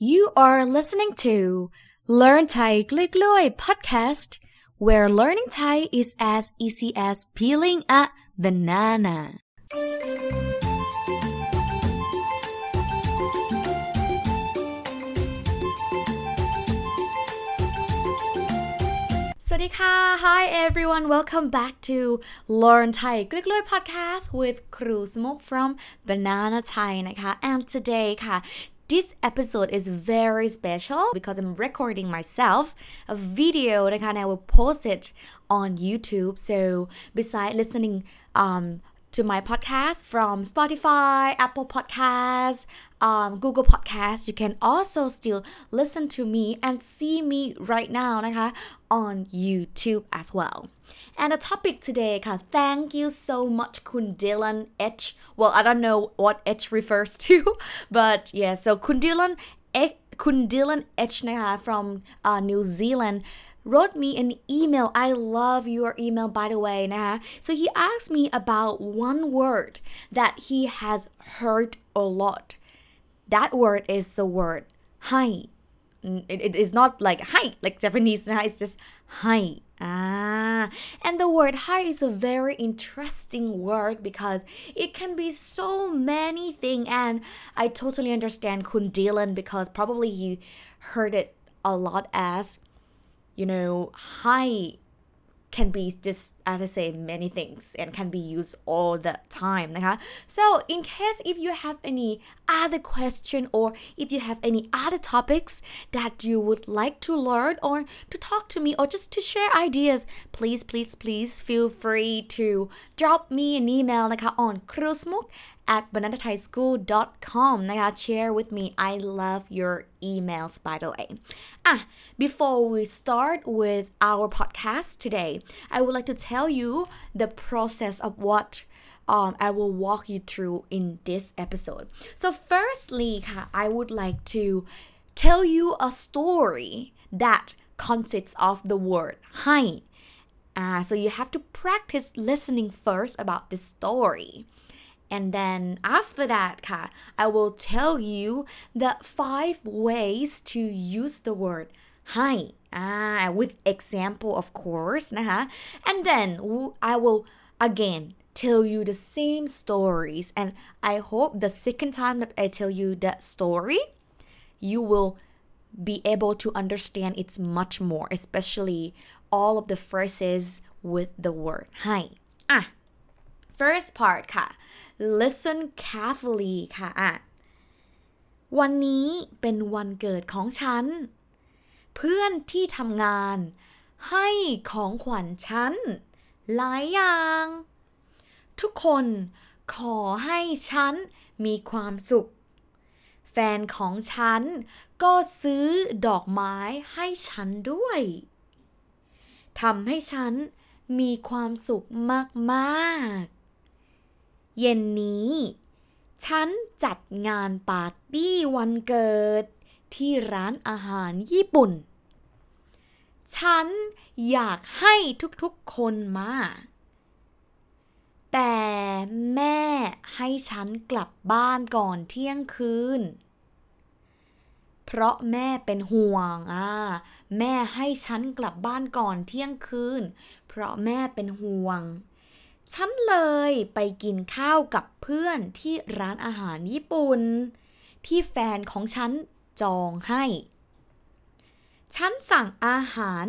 You are listening to Learn Thai Click podcast, where learning Thai is as easy as peeling a banana. Sadika. Hi everyone, welcome back to Learn Thai Click podcast with Kru Smuk from Banana Thai and today This episode is very special because I'm recording myself a video นะคะ and I will post it on YouTube so besides listening um to my podcast from Spotify, Apple Podcasts, um, Google Podcasts. You can also still listen to me and see me right now นะคะ on YouTube as well. And the topic today ค่ะ thank you so much คุณ Dylan H. Well, I don't know what H refers to, but yeah, so คุณ Dylan H. คุณ Dylan H นะคะ from uh, New Zealand wrote me an email. I love your email, by the way. Nah. So he asked me about one word that he has heard a lot. That word is the word hi. It, it is not like hi, like Japanese. Nah. It's just hi. Ah, and the word hi is a very interesting word because it can be so many things, and I totally understand Kun because probably you heard it a lot as you know, hi can be just as I say many things and can be used all the time นะคะ so in case if you have any other question or if you have any other topics that you would like to learn or to talk to me or just to share ideas please please please feel free to drop me an email นะคะ on krusmuk at bananathaischool.com นะคะ share with me I love your emails by the way ah before we start with our podcast today I would like to tell you the process of what um, I will walk you through in this episode so firstly ค่ะ I would like to tell you a story that consists of the word hi Ah, so you have to practice listening first about this story. And then after that, ค่ะ I will tell you the five ways to use the word hi. Ah, with example, of course, นะคะ And then I will again tell you the same stories. And I hope the second time that I tell you that story, you will be able to understand it much more, especially all of the phrases with the word hi. Ah, first part ค่ะ listen carefully ค่ะอะ วันนี้เป็นวันเกิดของฉัน เพื่อนที่ทำงาน ให้ของขวัญฉัน หลายอย่าง ทุกคนขอให้ฉันมีความสุข แฟนของฉันก็ซื้อดอกไม้ให้ฉันด้วยทำให้ฉันมีความสุขมาก ๆ เย็นนี้ ฉันจัดงานปาร์ตี้วันเกิด ที่ร้านอาหารญี่ปุ่น ฉันอยากให้ทุกๆคนมา แต่แม่ให้ฉันกลับบ้านก่อนเที่ยงคืน เพราะแม่เป็นห่วงอ่าแม่ให้ฉันกลับบ้านก่อนเที่ยงคืน เพราะแม่เป็นห่วง ฉันเลยไปกินข้าวกับเพื่อนที่ร้านอาหารญี่ปุ่น ที่แฟนของฉันจองให้ ฉันสั่งอาหาร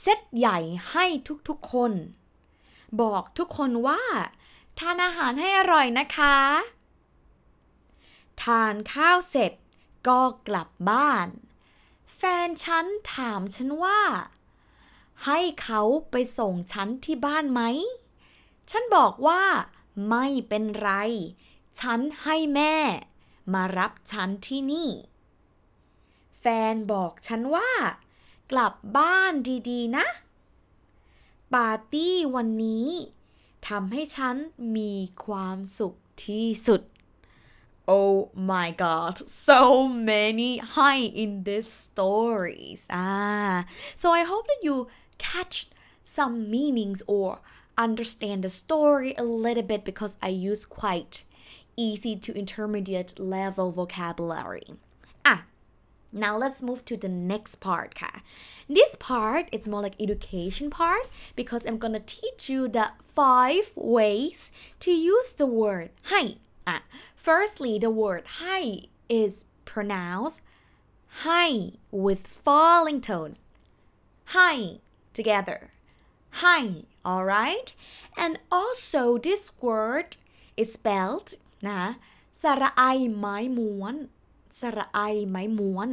เซตใหญ่ให้ทุกๆคน บอกทุกคนว่าทานอาหารให้อร่อยนะคะ ทานข้าวเสร็จก็กลับบ้าน แฟนฉันถามฉันว่า ให้เขาไปส่งฉันที่บ้านไหม ฉันบอกว่าไม่เป็นไร ฉันให้แม่ มารับฉันที่นี่ แฟนบอกฉันว่า กลับบ้านดีๆ นะ ปาร์ตี้วันนี้ทำให้ฉันมีความสุขที่สุด Oh my god, so many high in this stories. Ah, so I hope that you catch some meanings or understand the story a little bit because I use quite easy to intermediate level vocabulary. Ah, now let's move to the next part ค่ะ this part is more like education part because I'm gonna teach you the five ways to use the word ให้อ่ะ firstly the word ให้ is pronounced ให้ with falling tone ให้ together ให้ alright and also this word is spelled นะสระไอไม้ม้วน สระไอไม้ม้วน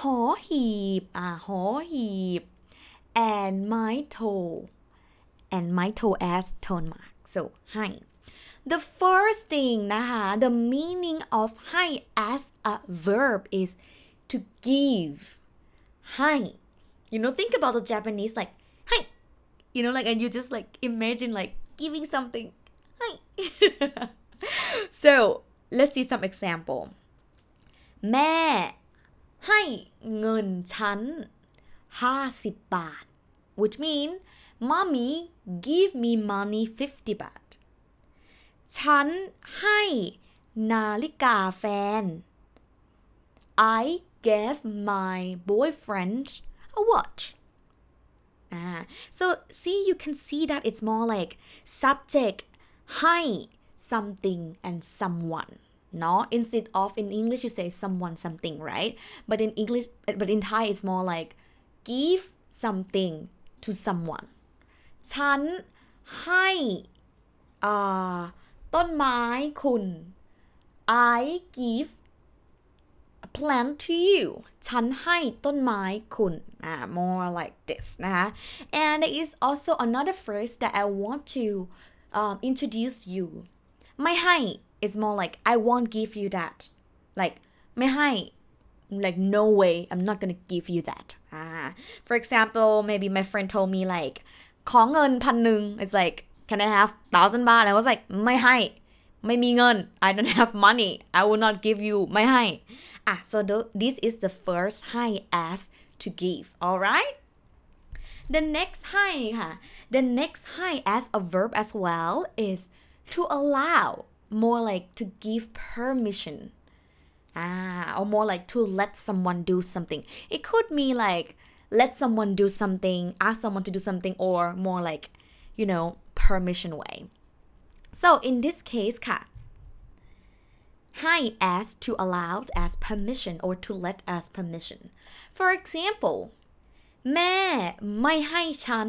หอหีบ อ่า หอหีบ and ไม้โท and ไม้โท as tone mark so ให้ the first thing นะคะ the meaning of ให้ as a verb is to give ให้ you know think about the Japanese like ให้ you know like and you just like imagine like giving something ให้ so let's see some example แม่ ให้เงินฉัน50 บาท which mean mommy give me money 50 บาท ฉันให้นาฬิกาแฟน I gave my boyfriend a watch Ah, so see, you can see that it's more like subject, ให้ something and someone. No, instead of in English you say someone something, right? But in English, but in Thai it's more like give something to someone. ฉันให้อ่าต้นไม้คุณ I give a plant to you ฉันให้ต้นไม้คุณ ah, more like this นะคะ and there is also another phrase that I want to um, introduce you ไม่ให้ is more like I won't give you that like ไม่ให้ like no way I'm not gonna give you that ah for example maybe my friend told me like ขอเงินพันหนึ่ง it's like can I have thousand บาท I was like ไม่ให้ ไม่มีเงิน I don't have money I will not give you ไม่ให้ ah so th- this is the first ให้ as to give alright the next ให้ค่ะ the next ให้ as a verb as well is to allow more like to give permission ah or more like to let someone do something it could mean like let someone do something ask someone to do something or more like you know permission way so in this case ค่ะ ให้ as to allow as permission or to let as permission for example แม่ไม่ให้ฉัน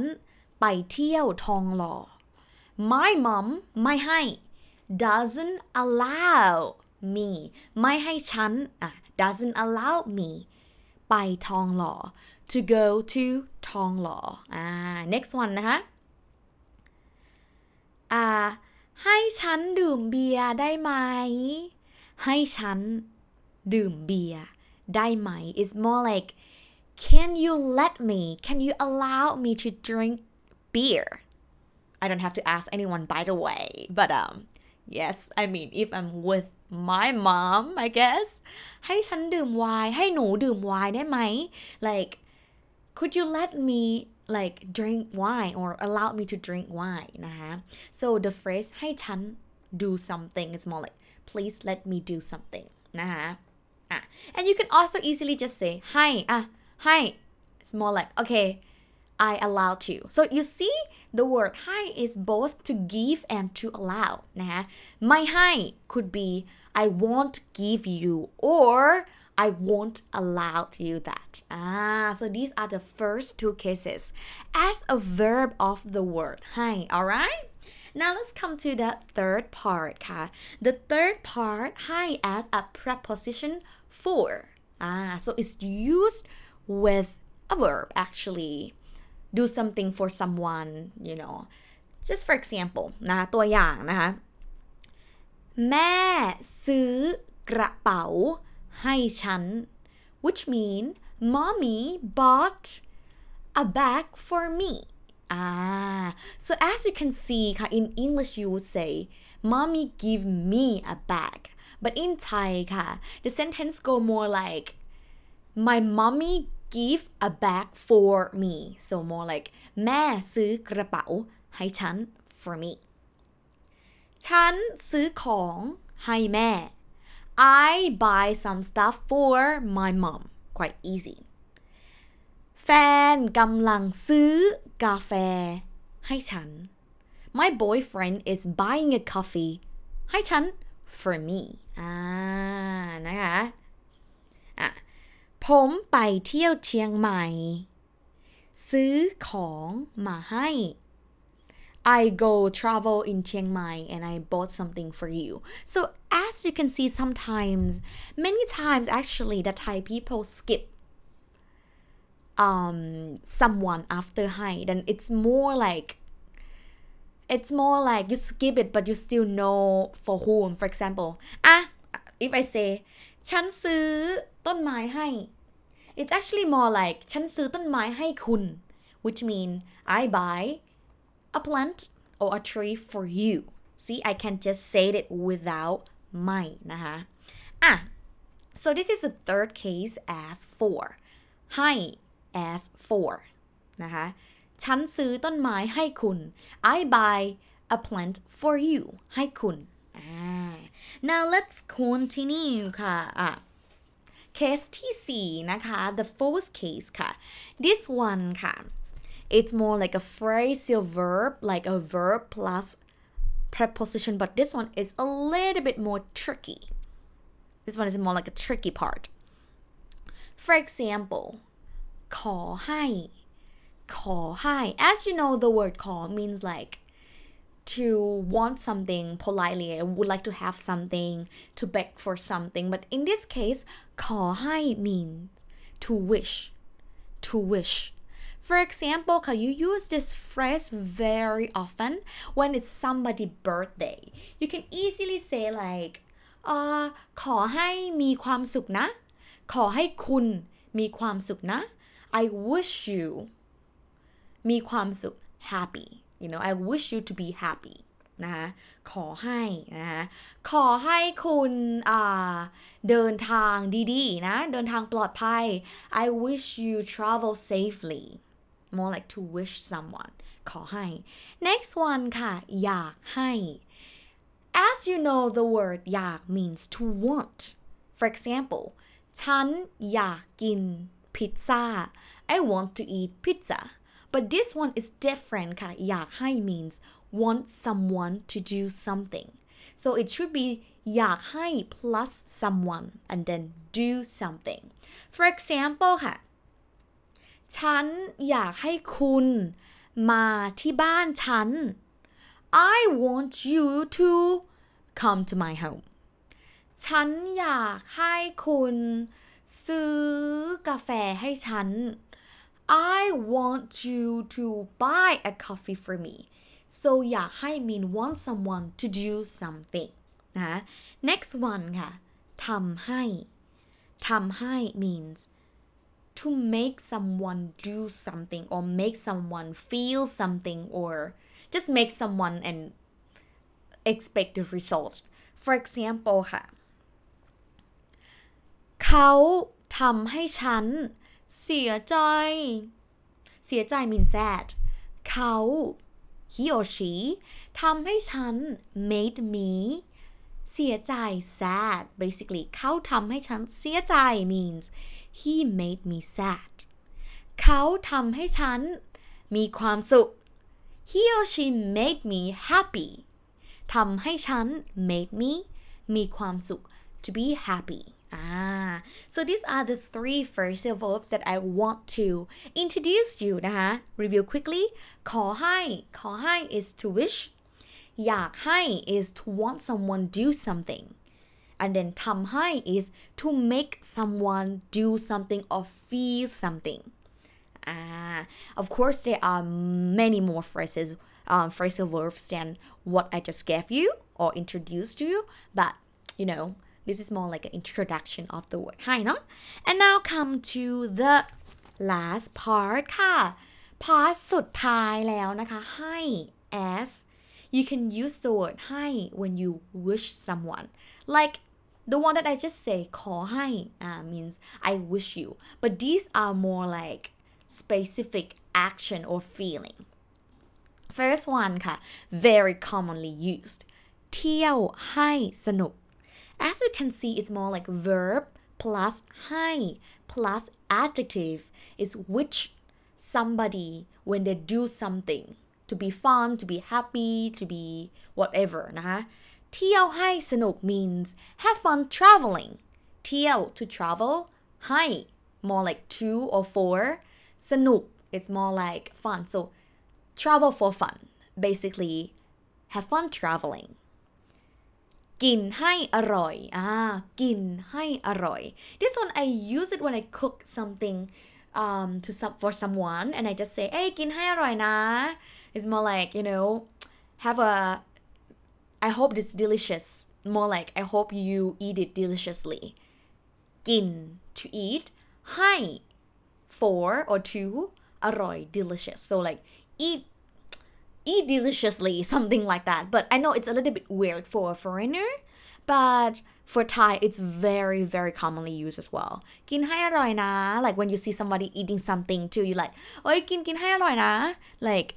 ไปเที่ยวทองหล่อ my mom ไม่ให้ doesn't allow me ไม่ให้ฉันอ่ะ doesn't allow me ไปทองหล่อ to go to ทองหล่ออ่า next one นะคะ อ่า ให้ฉันดื่มเบียร์ได้ไหม ให้ฉันดื่มเบียร์ได้ไหม is more like can you let me can you allow me to drink beer I don't have to ask anyone by the way but um yes I mean if I'm with my mom I guess ให้ฉันดื่มไวน์ให้หนูดื่มไวน์ได้ไหม like could you let me like drink wine or allow me to drink wine นะคะ so the phrase ให้ฉัน do something is more like please let me do something นะคะอ่ะ and you can also easily just say ให้อ่ะให้ it's more like okay I allow to so you see the word ให้ is both to give and to allow นะคะไม่ให้ could be I won't give you or I won't allow you that. Ah, so these are the first two cases as a verb of the word ให้ alright? Now let's come to the third part ค่ะ The third part ให้ as a preposition for. Ah, so it's used with a verb actually. Do something for someone, you know. Just for example นะตัวอย่างนะคะ แม่ซื้อกระเป๋า ให้ฉัน which mean mommy bought a bag for me ah so as you can see ค่ะ in English you would say mommy give me a bag but in Thai ค่ะ the sentence go more like my mommy give a bag for me so more like แม่ซื้อกระเป๋าให้ฉัน for me ฉันซื้อของให้แม่ I buy some stuff for my mom quite easy แฟนกำลังซื้อกาแฟ ให้ฉัน My boyfriend is buying a coffee ให้ฉัน for me อ่านะคะอะผมไปเที่ยวเชียงใหม่ ซื้อของมาให้ I go travel in Chiang Mai and I bought something for you. So as you can see sometimes many times actually the Thai people skip um someone after hi then it's more like it's more like you skip it but you still know for whom for example ah if I say ฉันซื้อต้นไม้ให้ it's actually more like ฉันซื้อต้นไม้ให้คุณ which mean I buy a plant or a tree for you see I can just say it without my นะคะอ่ะ so this is the third case as for ให้ as for นะคะฉันซื้อต้นไม้ให้คุณ I buy a plant for you ให้คุณอ่า now let's continue ค่ะอ่ะ case ที่สี่นะคะ the fourth case ค่ะ this one ค่ะ it's more like a phrasal verb like a verb plus preposition but this one is a little bit more tricky this one is more like a tricky part for example ขอให้ ขอให้ as you know the word ขอ means like to want something politely I would like to have something to beg for something but in this case ขอให้ means to wish to wish for example can you use this phrase very often when it's somebody's birthday you can easily say like เอ่อขอให้มีความสุขนะ ขอให้คุณมีความสุขนะ I wish you มีความสุข happy you know I wish you to be happy นะคะขอให้นะคะขอให้คุณอ่าเดินทางดีๆนะ เดินทางปลอดภัย I wish you travel safely more like to wish someone ขอให้ next one ค่ะ อยากให้ as you know the word อยาก means to want for example ฉันอยากกินพิซซ่า I want to eat pizza but this one is different ค่ะ อยากให้ means want someone to do something so it should be อยากให้ plus someone and then do something for example ค่ะ ฉันอยากให้คุณมาที่บ้านฉัน I want you to come to my home ฉันอยากให้คุณซื้อกาแฟให้ฉัน I want you to buy a coffee for me so อยากให้ mean want someone to do something นะ next one ค่ะทำให้ทำให้ means to make someone do something or make someone feel something or just make someone and expect the results for example ค่ะ เขาทำให้ฉันเสียใจ เสียใจ means sad เขา he or she ทำให้ฉัน made me เสียใจ sad basically เขาทำให้ฉันเสียใจ means he made me sad เขาทำให้ฉันมีความสุข he or she made me happy ทำให้ฉัน made me มีความสุข to be happy Ah, so these are the three phrasal verbs that I want to introduce you นะคะ Review quickly ขอให้ ขอให้ is to wish อยากให้ is to want someone do something and then ทำให้ is to make someone do something or feel something Ah, of course, there are many more phrases, um, phrasal verbs than what I just gave you or introduced to you, but you know, this is more like an introduction of the word hi เนาะ and now come to the last part ค่ะ part สุดท้ายแล้วนะคะ ให้ as you can use the word ให้ when you wish someone like the one that I just say ขอให้ uh, means I wish you but these are more like specific action or feeling first one ค่ะ very commonly used เที่ยวให้สนุก as you can see it's more like verb plus ให้ plus adjective is which somebody when they do something to be fun to be happy to be whatever นะคะเที่ยวให้สนุก means have fun traveling เที่ยว to travel ให้ more like to or for สนุก it's more like fun so travel for fun basically have fun traveling กินให้อร่อยอ่ากินให้อร่อย this one I use it when I cook something um to some for someone and I just say เอ้ยกินให้อร่อยนะ it's more like you know have a I hope it's delicious more like I hope you eat it deliciously กิน to eat ให้ for or to อร่อย delicious so like eat eat deliciously something like that but i know it's a little bit weird for a foreigner but for thai it's very very commonly used as well กินให้อร่อยนะ like when you see somebody eating something too you like โอ้ยกินกินให้อร่อยนะ like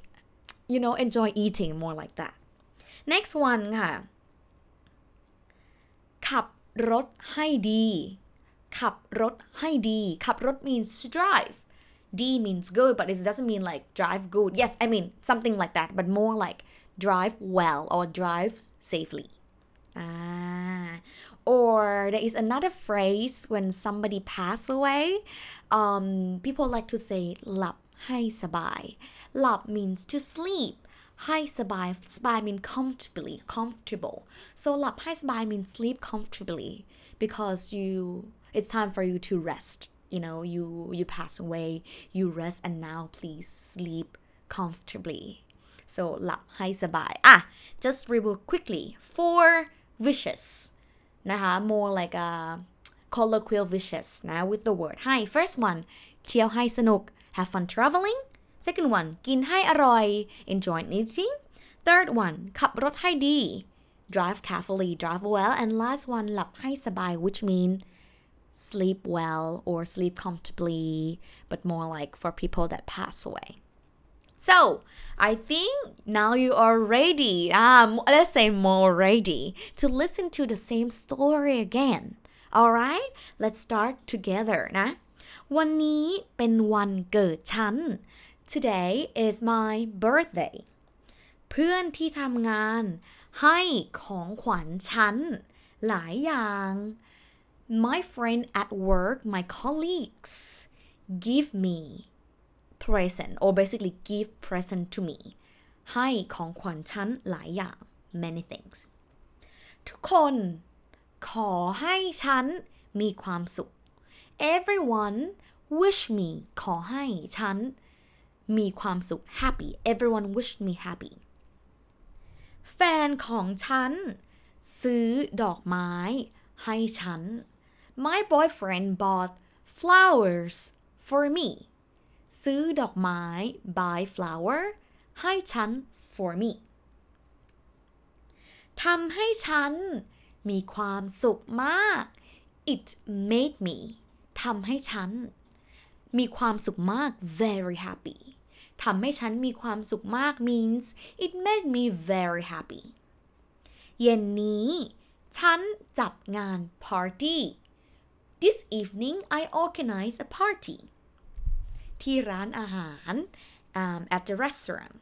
you know enjoy eating more like that next one ค่ะ ขับรถให้ดี ขับรถให้ดี ขับรถ means to drive D means good but it doesn't mean like drive good yes I mean something like that but more like drive well or drive safely ah or there is another phrase when somebody pass away um people like to say หลับ ให้สบาย หลับ means to sleep ให้สบาย สบาย mean comfortably comfortable so หลับให้สบาย means sleep comfortably because you it's time for you to rest you know you you pass away you rest and now please sleep comfortably so หลับให้สบาย ah just review quickly four wishes นะคะ more like a colloquial wishes นะ with the word ให้ first one เที่ยวให้สนุก have fun traveling second one กินให้อร่อย enjoy eating third one ขับรถให้ดี drive carefully drive well and last one หลับให้สบาย which mean sleep well or sleep comfortably but more like for people that pass away so I think now you are ready um let's say more ready to listen to the same story again alright let's start together นะ วันนี้เป็นวันเกิดฉัน today is my birthday เพื่อนที่ทำงานให้ของขวัญฉัน หลายอย่าง my friend at work my colleagues give me present or basically give present to me ให้ของขวัญฉันหลายอย่าง many things ทุกคนขอให้ฉันมีความสุข everyone wish me ขอให้ฉัน มีความสุข happy everyone wish me happy แฟนของฉัน ซื้อดอกไม้ ให้ฉัน My boyfriend bought flowers for me ซื้อดอกไม้ buy flower ให้ฉัน for me ทำให้ฉัน มีความสุขมาก it made me ทำให้ฉันมีความสุขมาก very happy ทำให้ฉันมีความสุขมาก means it made me very happy เย็นนี้ ฉันจัดงาน party this evening I organize a party ที่ร้านอาหาร um, at the restaurant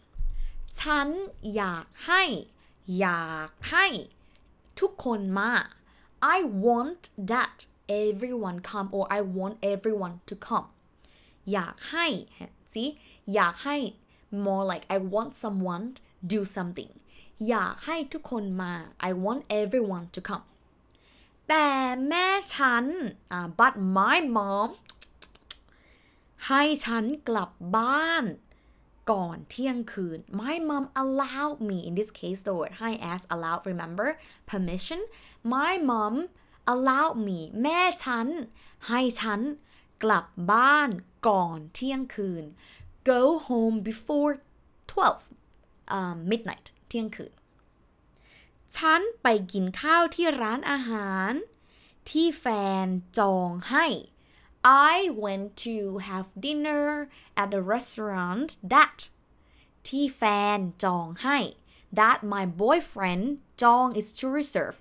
ฉันอยากให้ อยากให้ ทุกคนมา I want that everyone come or I want everyone to come อยากให้ see อยากให้ more like I want someone do something อยากให้ทุกคนมา I want everyone to come แต่แม่ฉัน uh, but my mom ให้ฉันกลับบ้าน ก่อนเที่ยงคืน my mom allowed me in this case the word ให้ as allowed remember permission my mom Allow me แม่ฉัน ให้ฉัน กลับบ้านก่อนเที่ยงคืน go home before 12 um, midnight เที่ยงคืน ฉันไปกินข้าวที่ร้านอาหาร ที่แฟนจองให้ I went to have dinner at a restaurant that ที่แฟนจองให้ that my boyfriend จอง is to reserve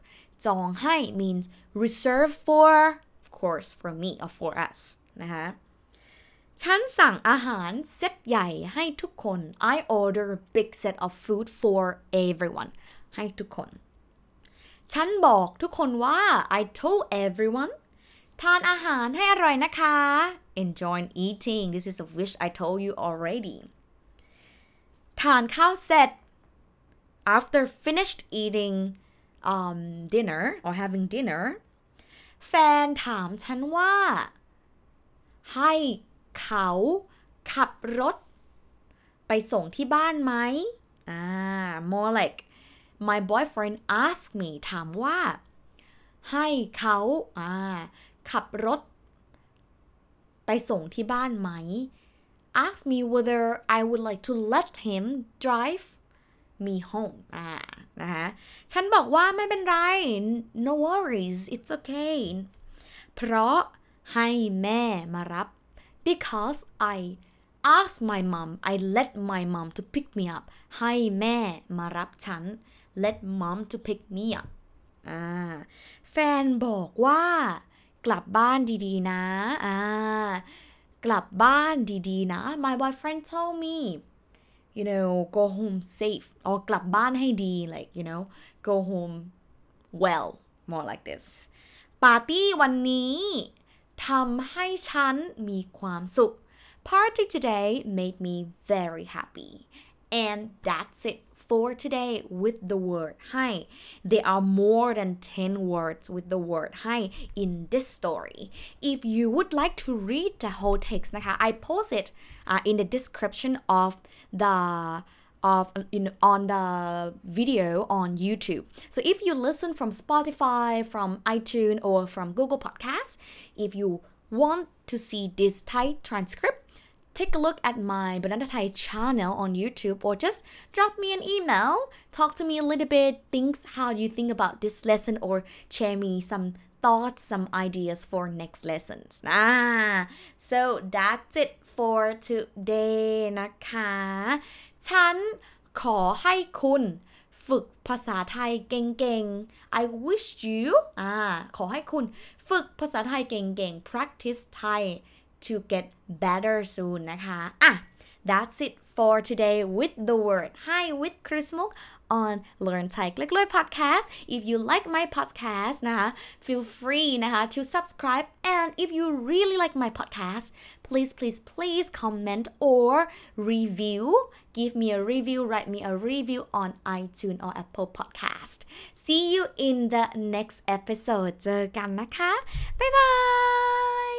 จองให้ means reserve for of course for me or for us นะคะฉันสั่งอาหารเซตใหญ่ให้ทุกคน I order a big set of food for everyone ให้ทุกคน ฉันบอกทุกคนว่า I told everyone ทานอาหารให้อร่อยนะคะ enjoy eating this is a wish I told you already ทานข้าวเสร็จ after finished eating um, dinner or having dinner แฟนถามฉันว่า ให้เขาขับรถ ไปส่งที่บ้านไหมอ่า more like my boyfriend asked me ถามว่า ให้เขาอ่าขับรถ ไปส่งที่บ้านไหม ask me whether I would like to let him drive me home อ่านะคะฉันบอกว่าไม่เป็นไร no worries it's okay เพราะให้แม่มารับ because I asked my mom I let my mom to pick me up ให้แม่มารับฉัน let mom to pick me up อ่าแฟนบอกว่ากลับบ้านดีๆนะอ่ากลับบ้านดีๆนะ my boyfriend told me you know go home safe or กลับบ้านให้ดี like you know go home well more like this ปาร์ตี้วันนี้ทำให้ฉันมีความสุข Party today made me very happy and that's it for today with the word ให้ there are more than 10 words with the word ให้ in this story if you would like to read the whole text นะคะ I post it uh, in the description of the of in on the video on YouTube. So if you listen from Spotify, from iTunes or from Google Podcasts, if you want to see this Thai transcript, take a look at my Banana Thai channel on YouTube or just drop me an email, talk to me a little bit, things how you think about this lesson or share me some thoughts, some ideas for next lessons. Ah, so that's it for today นะคะ ฉันขอให้คุณฝึกภาษาไทยเก่งๆ I wish you อ่าขอให้คุณฝึกภาษาไทยเก่งๆ practice Thai to get better soon นะคะอ่ะ that's it for today with the word. Hi with Kru Smuk on Learn Thai เล็กๆ podcast. If you like my podcast นะคะ feel free นะคะ to subscribe. And if you really like my podcast please please please comment or review. Give me a review. Write me a review on iTunes or Apple podcast. See you in the next episode. เจอกันนะคะ bye